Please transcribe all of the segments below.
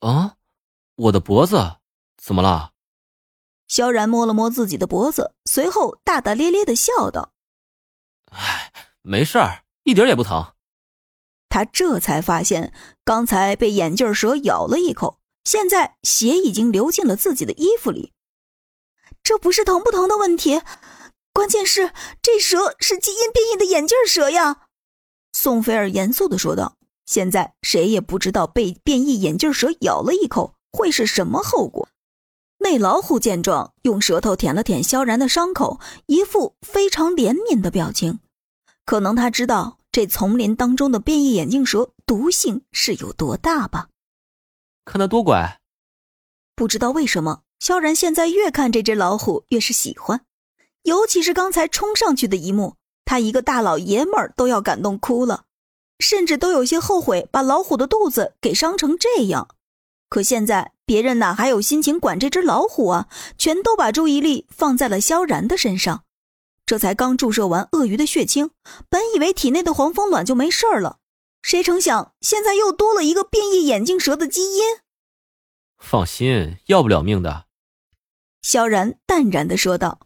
啊，我的脖子怎么了？萧然摸了摸自己的脖子，随后大大咧咧的笑道：“哎，没事儿，一点也不疼。”他这才发现，刚才被眼镜蛇咬了一口，现在血已经流进了自己的衣服里。这不是疼不疼的问题，关键是这蛇是基因变异的眼镜蛇呀！宋菲尔严肃的说道。现在谁也不知道被变异眼镜蛇咬了一口会是什么后果。那老虎见状，用舌头舔了舔萧然的伤口，一副非常怜悯的表情。可能他知道这丛林当中的变异眼镜蛇毒性是有多大吧？看他多乖。不知道为什么，萧然现在越看这只老虎越是喜欢，尤其是刚才冲上去的一幕，他一个大老爷们儿都要感动哭了。甚至都有些后悔把老虎的肚子给伤成这样，可现在别人哪还有心情管这只老虎啊？全都把注意力放在了萧然的身上。这才刚注射完鳄鱼的血清，本以为体内的黄蜂卵就没事儿了，谁成想现在又多了一个变异眼镜蛇的基因。放心，要不了命的。萧然淡然的说道：“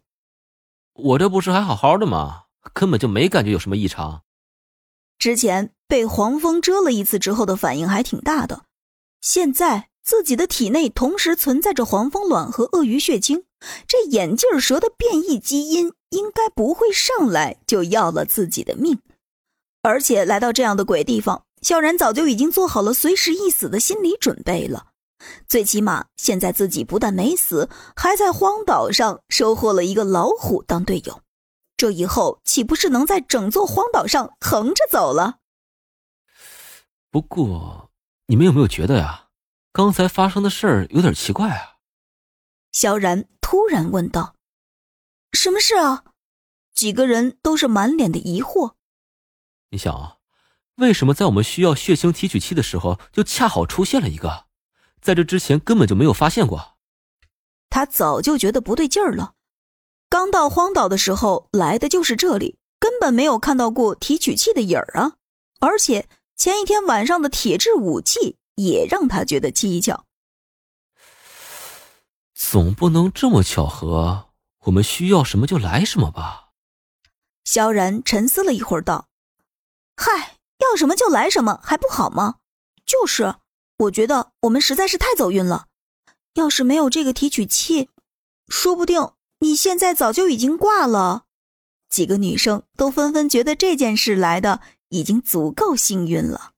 我这不是还好好的吗？根本就没感觉有什么异常。”之前。被黄蜂蛰了一次之后的反应还挺大的，现在自己的体内同时存在着黄蜂卵和鳄鱼血清，这眼镜蛇的变异基因应该不会上来就要了自己的命。而且来到这样的鬼地方，萧然早就已经做好了随时一死的心理准备了。最起码现在自己不但没死，还在荒岛上收获了一个老虎当队友，这以后岂不是能在整座荒岛上横着走了？不过，你们有没有觉得呀？刚才发生的事儿有点奇怪啊。萧然突然问道：“什么事啊？”几个人都是满脸的疑惑。你想啊，为什么在我们需要血清提取器的时候，就恰好出现了一个？在这之前根本就没有发现过。他早就觉得不对劲儿了。刚到荒岛的时候来的就是这里，根本没有看到过提取器的影儿啊，而且。前一天晚上的铁质武器也让他觉得蹊跷。总不能这么巧合，我们需要什么就来什么吧？萧然沉思了一会儿，道：“嗨，要什么就来什么，还不好吗？就是，我觉得我们实在是太走运了。要是没有这个提取器，说不定你现在早就已经挂了。”几个女生都纷纷觉得这件事来的。已经足够幸运了。